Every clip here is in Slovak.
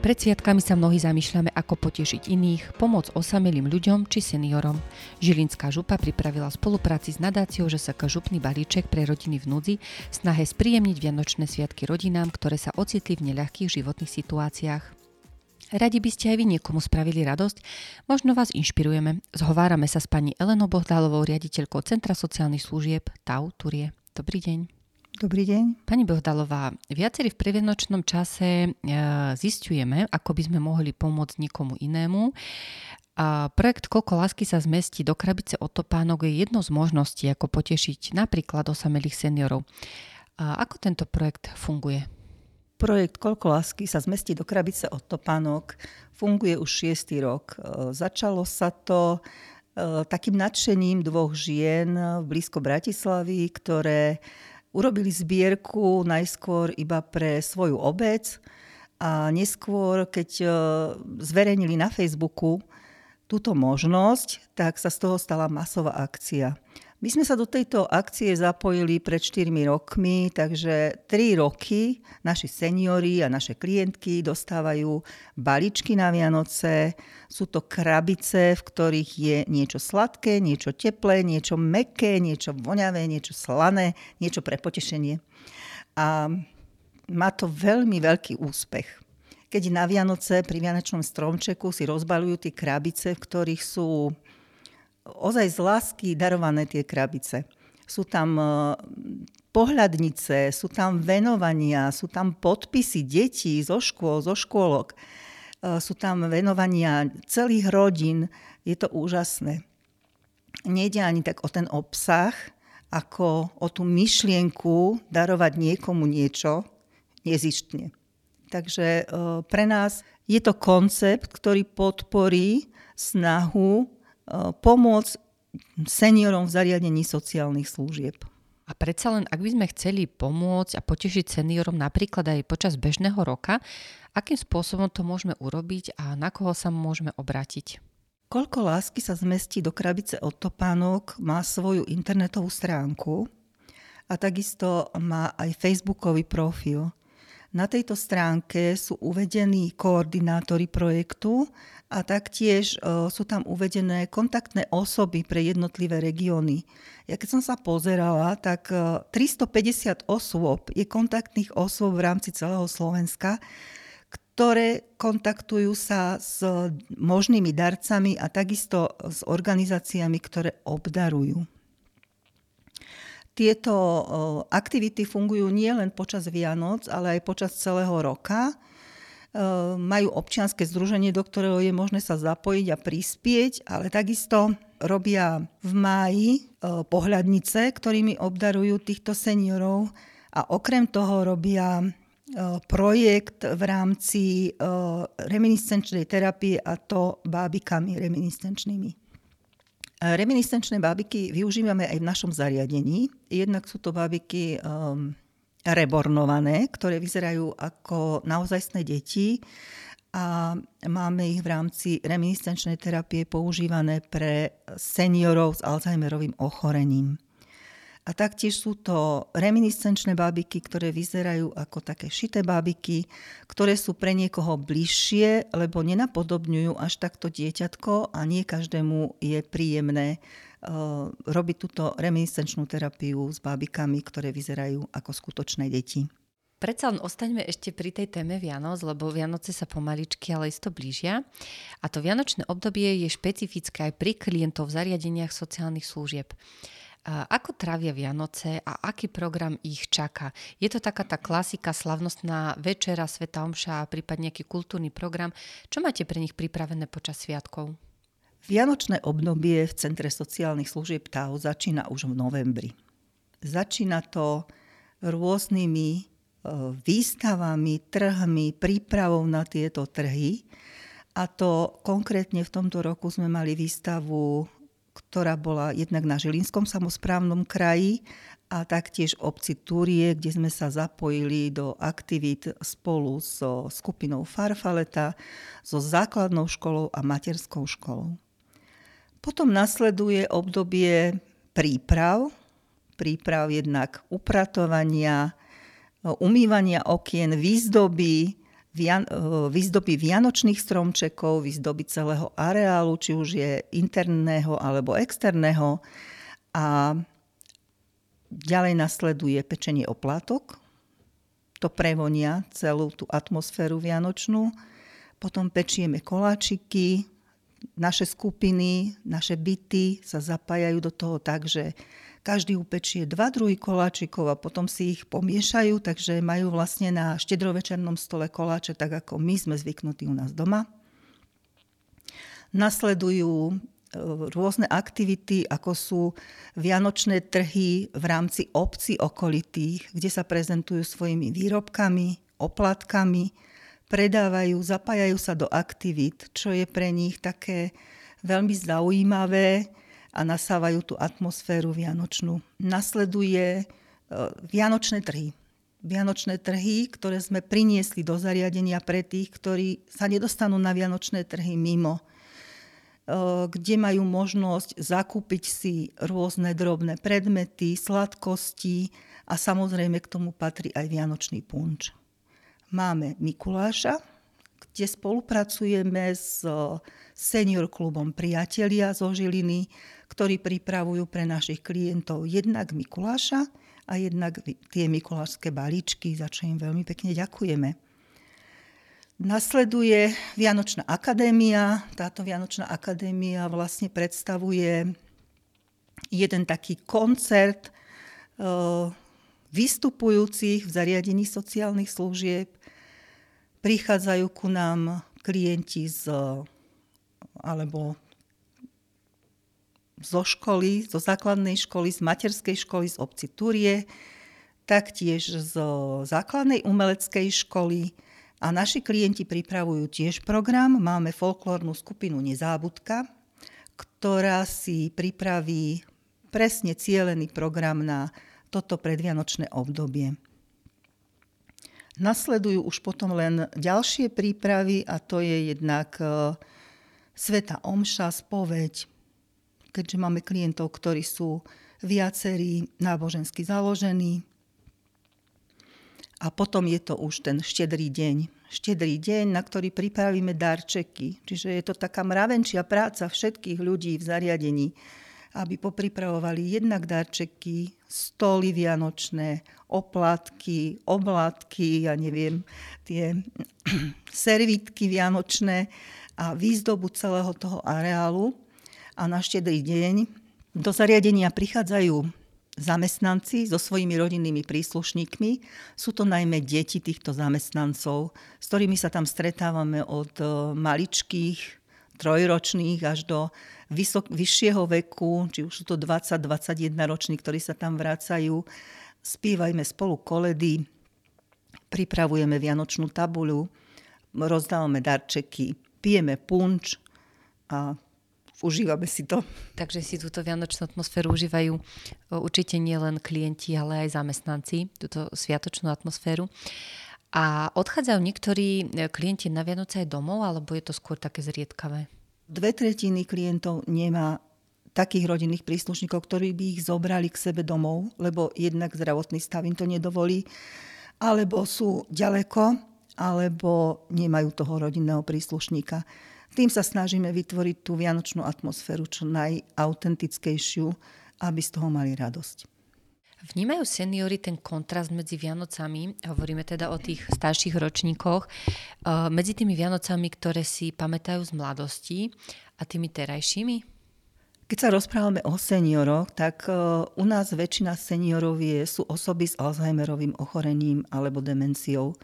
Pred sviatkami sa mnohí zamýšľame, ako potešiť iných, pomôcť osamelým ľuďom či seniorom. Žilinská župa pripravila v spolupráci s nadáciou ŽSK župný balíček pre rodiny v núdzi snahe spríjemniť vianočné sviatky rodinám, ktoré sa ocitli v neľahkých životných situáciách. Radi by ste aj vy niekomu spravili radosť? Možno vás inšpirujeme. Zhovárame sa s pani Elenou Bohdálovou, riaditeľkou Centra sociálnych služieb TAU Turie. Dobrý deň. Dobrý deň. Pani Bohdalová, viacerí v previanočnom čase e, zistujeme, ako by sme mohli pomôcť niekomu inému. A projekt Koľko lásky sa zmestí do krabice od topánok je jednou z možností, ako potešiť napríklad osamelých seniorov. A ako tento projekt funguje? Projekt Koľko lásky sa zmestí do krabice od topánok funguje už 6. rok. E, začalo sa to e, takým nadšením dvoch žien blízko Bratislavy, ktoré Urobili zbierku najskôr iba pre svoju obec a neskôr, keď e, zverejnili na Facebooku túto možnosť, tak sa z toho stala masová akcia. My sme sa do tejto akcie zapojili pred 4 rokmi, takže 3 roky naši seniori a naše klientky dostávajú balíčky na Vianoce. Sú to krabice, v ktorých je niečo sladké, niečo teplé, niečo meké, niečo voňavé, niečo slané, niečo pre potešenie. A má to veľmi veľký úspech keď na Vianoce pri Vianočnom stromčeku si rozbalujú tie krabice, v ktorých sú ozaj z lásky darované tie krabice. Sú tam e, pohľadnice, sú tam venovania, sú tam podpisy detí zo škôl, zo škôlok, e, sú tam venovania celých rodín. Je to úžasné. Nejde ani tak o ten obsah, ako o tú myšlienku darovať niekomu niečo nezištne. Takže e, pre nás je to koncept, ktorý podporí snahu pomôcť seniorom v zariadení sociálnych služieb. A predsa len, ak by sme chceli pomôcť a potešiť seniorom napríklad aj počas bežného roka, akým spôsobom to môžeme urobiť a na koho sa môžeme obrátiť? Koľko lásky sa zmestí do krabice od topánok má svoju internetovú stránku a takisto má aj facebookový profil. Na tejto stránke sú uvedení koordinátori projektu a taktiež e, sú tam uvedené kontaktné osoby pre jednotlivé regióny. Ja keď som sa pozerala, tak 350 e, osôb je kontaktných osôb v rámci celého Slovenska, ktoré kontaktujú sa s možnými darcami a takisto s organizáciami, ktoré obdarujú. Tieto e, aktivity fungujú nielen počas Vianoc, ale aj počas celého roka Ehm, majú občianske združenie, do ktorého je možné sa zapojiť a prispieť, ale takisto robia v máji ehm, pohľadnice, ktorými obdarujú týchto seniorov a okrem toho robia ehm, projekt v rámci reminiscenčnej terapie a to bábikami reminiscenčnými. Reminiscenčné bábiky využívame aj v našom zariadení. Jednak sú to bábiky um, rebornované, ktoré vyzerajú ako naozajstné deti a máme ich v rámci reminiscenčnej terapie používané pre seniorov s Alzheimerovým ochorením. A taktiež sú to reminiscenčné bábiky, ktoré vyzerajú ako také šité bábiky, ktoré sú pre niekoho bližšie, lebo nenapodobňujú až takto dieťatko a nie každému je príjemné Eh, robiť túto reminiscenčnú terapiu s bábikami, ktoré vyzerajú ako skutočné deti. Predsa len ostaňme ešte pri tej téme Vianoc, lebo Vianoce sa pomaličky, ale isto blížia. A to vianočné obdobie je špecifické aj pri klientov v zariadeniach sociálnych služieb. Ako trávia Vianoce a aký program ich čaká? Je to taká tá klasika, slavnostná večera, Sveta Omša a prípadne nejaký kultúrny program. Čo máte pre nich pripravené počas sviatkov? Vianočné obdobie v Centre sociálnych služieb TAU začína už v novembri. Začína to rôznymi e, výstavami, trhmi, prípravou na tieto trhy. A to konkrétne v tomto roku sme mali výstavu, ktorá bola jednak na Žilinskom samozprávnom kraji a taktiež obci Túrie, kde sme sa zapojili do aktivít spolu so skupinou Farfaleta, so základnou školou a materskou školou. Potom nasleduje obdobie príprav, príprav jednak upratovania, umývania okien, výzdoby, výzdoby vianočných stromčekov, výzdoby celého areálu, či už je interného alebo externého. A ďalej nasleduje pečenie oplátok. To prevonia celú tú atmosféru vianočnú. Potom pečieme koláčiky, naše skupiny, naše byty sa zapájajú do toho tak, že každý upečie dva druhy koláčikov a potom si ich pomiešajú, takže majú vlastne na štedrovečernom stole koláče, tak ako my sme zvyknutí u nás doma. Nasledujú e, rôzne aktivity, ako sú vianočné trhy v rámci obcí okolitých, kde sa prezentujú svojimi výrobkami, oplatkami, predávajú, zapájajú sa do aktivít, čo je pre nich také veľmi zaujímavé, a nasávajú tú atmosféru vianočnú. Nasleduje e, vianočné trhy. Vianočné trhy, ktoré sme priniesli do zariadenia pre tých, ktorí sa nedostanú na vianočné trhy mimo, e, kde majú možnosť zakúpiť si rôzne drobné predmety, sladkosti a samozrejme k tomu patrí aj vianočný punč. Máme Mikuláša, kde spolupracujeme s senior klubom Priatelia zo Žiliny, ktorí pripravujú pre našich klientov jednak Mikuláša a jednak tie mikulášské balíčky, za čo im veľmi pekne ďakujeme. Nasleduje Vianočná akadémia. Táto Vianočná akadémia vlastne predstavuje jeden taký koncert e, vystupujúcich v zariadení sociálnych služieb. Prichádzajú ku nám klienti z, alebo zo školy, zo základnej školy, z materskej školy z obci Turie, taktiež zo základnej umeleckej školy a naši klienti pripravujú tiež program. Máme folklórnu skupinu Nezábudka, ktorá si pripraví presne cielený program na toto predvianočné obdobie. Nasledujú už potom len ďalšie prípravy a to je jednak e, Sveta Omša, spoveď, keďže máme klientov, ktorí sú viacerí nábožensky založení. A potom je to už ten štedrý deň. Štedrý deň, na ktorý pripravíme darčeky. Čiže je to taká mravenčia práca všetkých ľudí v zariadení, aby popripravovali jednak darčeky, stoly vianočné, oplatky, oblátky, ja neviem, tie servitky vianočné a výzdobu celého toho areálu a na štedrý deň do zariadenia prichádzajú zamestnanci so svojimi rodinnými príslušníkmi. Sú to najmä deti týchto zamestnancov, s ktorými sa tam stretávame od e, maličkých, trojročných až do vysok, vyššieho veku, či už sú to 20-21 roční, ktorí sa tam vracajú. Spívajme spolu koledy, pripravujeme vianočnú tabuľu, rozdávame darčeky, pijeme punč a užívame si to. Takže si túto vianočnú atmosféru užívajú určite nielen klienti, ale aj zamestnanci, túto sviatočnú atmosféru. A odchádzajú niektorí e, klienti na Vianoce aj domov, alebo je to skôr také zriedkavé? Dve tretiny klientov nemá takých rodinných príslušníkov, ktorí by ich zobrali k sebe domov, lebo jednak zdravotný stav im to nedovolí, alebo sú ďaleko, alebo nemajú toho rodinného príslušníka. Tým sa snažíme vytvoriť tú vianočnú atmosféru čo najautentickejšiu, aby z toho mali radosť. Vnímajú seniory ten kontrast medzi Vianocami, hovoríme teda o tých starších ročníkoch, eh, medzi tými Vianocami, ktoré si pamätajú z mladosti a tými terajšími? Keď sa rozprávame o senioroch, tak eh, u nás väčšina seniorov je, sú osoby s Alzheimerovým ochorením alebo demenciou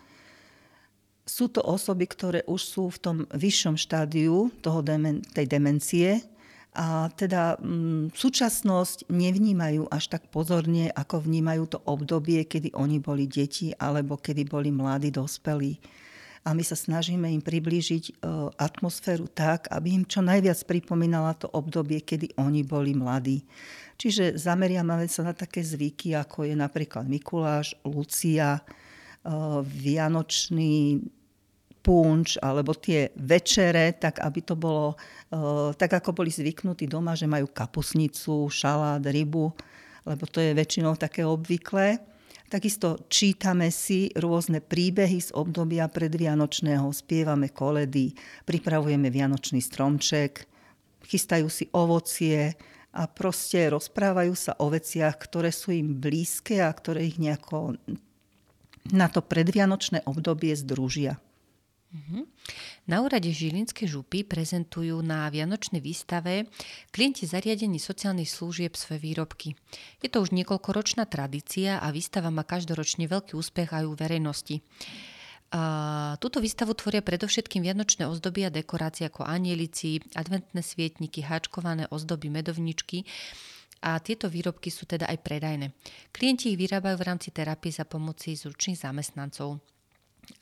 sú to osoby, ktoré už sú v tom vyššom štádiu toho demen- tej demencie a teda m, mm, súčasnosť nevnímajú až tak pozorne, ako vnímajú to obdobie, kedy oni boli deti alebo kedy boli mladí dospelí. A my sa snažíme im priblížiť e, atmosféru tak, aby im čo najviac pripomínala to obdobie, kedy oni boli mladí. Čiže zameriame sa na také zvyky, ako je napríklad Mikuláš, Lucia, vianočný punč alebo tie večere, tak aby to bolo eh, tak, ako boli zvyknutí doma, že majú kapusnicu, šalát, rybu, lebo to je väčšinou také obvyklé. Takisto čítame si rôzne príbehy z obdobia predvianočného, spievame koledy, pripravujeme vianočný stromček, chystajú si ovocie a proste rozprávajú sa o veciach, ktoré sú im blízke a ktoré ich nejako na to predvianočné obdobie združia. Mm-hmm. Na úrade Žilinské župy prezentujú na Vianočnej výstave klienti zariadení sociálnych služieb svoje výrobky. Je to už niekoľkoročná tradícia a výstava má každoročne veľký úspech aj u verejnosti. A túto výstavu tvoria predovšetkým vianočné ozdoby a dekorácie ako anielici, adventné svietniky, háčkované ozdoby, medovničky a tieto výrobky sú teda aj predajné. Klienti ich vyrábajú v rámci terapie za pomoci zručných zamestnancov.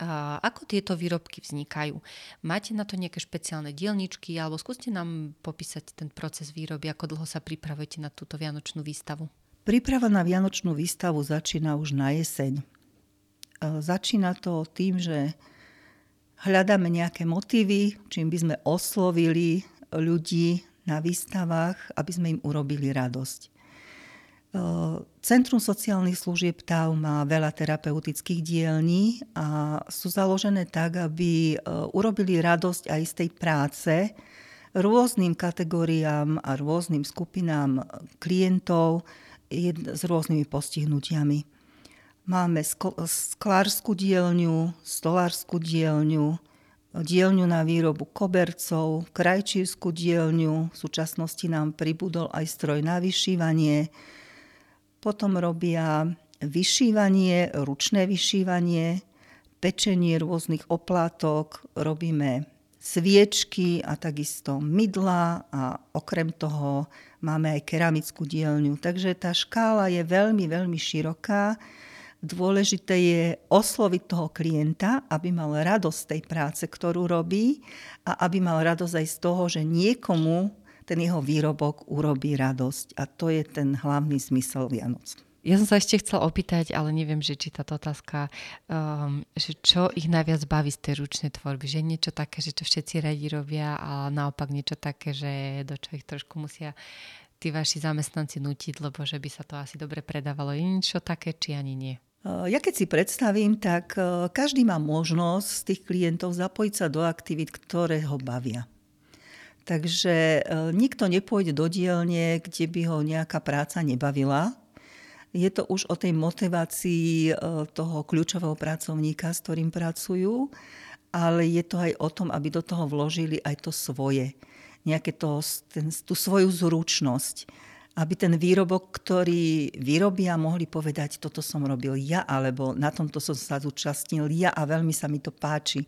A ako tieto výrobky vznikajú? Máte na to nejaké špeciálne dielničky alebo skúste nám popísať ten proces výroby, ako dlho sa pripravujete na túto vianočnú výstavu? Príprava na vianočnú výstavu začína už na jeseň. Začína to tým, že hľadáme nejaké motívy, čím by sme oslovili ľudí na výstavách, aby sme im urobili radosť. Centrum sociálnych služieb TAU má veľa terapeutických dielní a sú založené tak, aby e, urobili radosť aj z tej práce rôznym kategóriám a rôznym skupinám klientov s rôznymi postihnutiami. Máme sklárskú dielňu, stolárskú dielňu, dielňu na výrobu kobercov, krajčírskú dielňu, v súčasnosti nám pribudol aj stroj na vyšívanie, potom robia vyšívanie, ručné vyšívanie, pečenie rôznych oplátok, robíme sviečky a takisto mydla a okrem toho máme aj keramickú dielňu. Takže tá škála je veľmi, veľmi široká. Dôležité je osloviť toho klienta, aby mal radosť tej práce, ktorú robí a aby mal radosť aj z toho, že niekomu ten jeho výrobok urobí radosť. A to je ten hlavný zmysel Vianoc. Ja som sa ešte chcela opýtať, ale neviem, že či táto otázka, um, že čo ich najviac baví z tej ručnej tvorby. Že niečo také, že to všetci radi robia a naopak niečo také, že do čo ich trošku musia tí vaši zamestnanci nutiť, lebo že by sa to asi dobre predávalo. Je niečo také, či ani nie? Uh, ja keď si predstavím, tak uh, každý má možnosť z tých klientov zapojiť sa do aktivít, ktoré ho bavia. Takže e, nikto nepôjde do dielne, kde by ho nejaká práca nebavila. Je to už o tej motivácii toho kľúčového pracovníka, s ktorým pracujú, ale je to aj o tom, aby do toho vložili aj to svoje, nejaké to, ten, tú svoju zručnosť aby ten výrobok, ktorý vyrobia, mohli povedať, toto som robil ja, alebo na tomto som sa zúčastnil ja a veľmi sa mi to páči.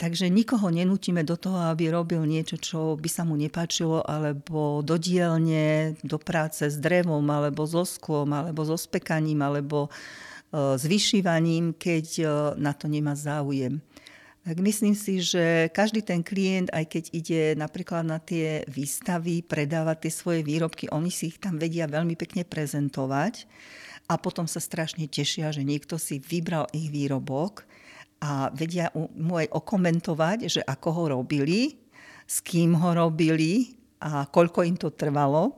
Takže nikoho nenútime do toho, aby robil niečo, čo by sa mu nepáčilo, alebo do dielne, do práce s drevom, alebo so sklom, alebo so spekaním, alebo e, s vyšívaním, keď e, na to nemá záujem. Tak myslím si, že každý ten klient, aj keď ide napríklad na tie výstavy, predávať tie svoje výrobky, oni si ich tam vedia veľmi pekne prezentovať a potom sa strašne tešia, že niekto si vybral ich výrobok a vedia mu aj okomentovať, že ako ho robili, s kým ho robili a koľko im to trvalo.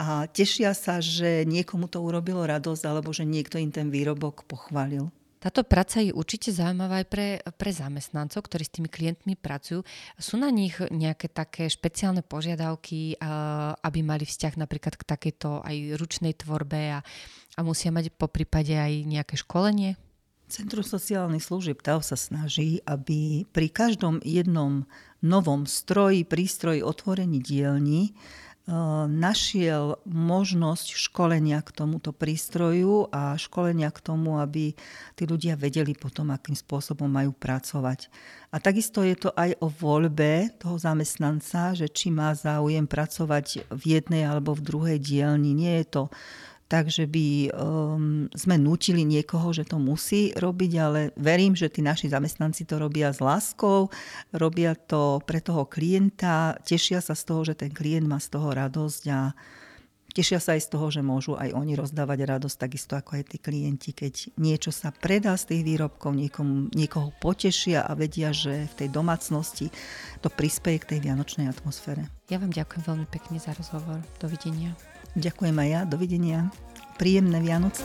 A tešia sa, že niekomu to urobilo radosť alebo že niekto im ten výrobok pochválil. Táto práca je určite zaujímavá aj pre, pre zamestnancov, ktorí s tými klientmi pracujú. Sú na nich nejaké také špeciálne požiadavky, aby mali vzťah napríklad k takejto aj ručnej tvorbe a, a musia mať po prípade aj nejaké školenie? Centrum sociálnych služieb TAO sa snaží, aby pri každom jednom novom stroji, prístroji, otvorení dielni našiel možnosť školenia k tomuto prístroju a školenia k tomu, aby tí ľudia vedeli potom, akým spôsobom majú pracovať. A takisto je to aj o voľbe toho zamestnanca, že či má záujem pracovať v jednej alebo v druhej dielni. Nie je to takže by um, sme nutili niekoho, že to musí robiť, ale verím, že tí naši zamestnanci to robia s láskou, robia to pre toho klienta, tešia sa z toho, že ten klient má z toho radosť a tešia sa aj z toho, že môžu aj oni rozdávať radosť, takisto ako aj tí klienti, keď niečo sa predá z tých výrobkov, niekomu, niekoho potešia a vedia, že v tej domácnosti to prispieje k tej vianočnej atmosfére. Ja vám ďakujem veľmi pekne za rozhovor. Dovidenia. Ďakujem aj ja, dovidenia. Príjemné Vianoce.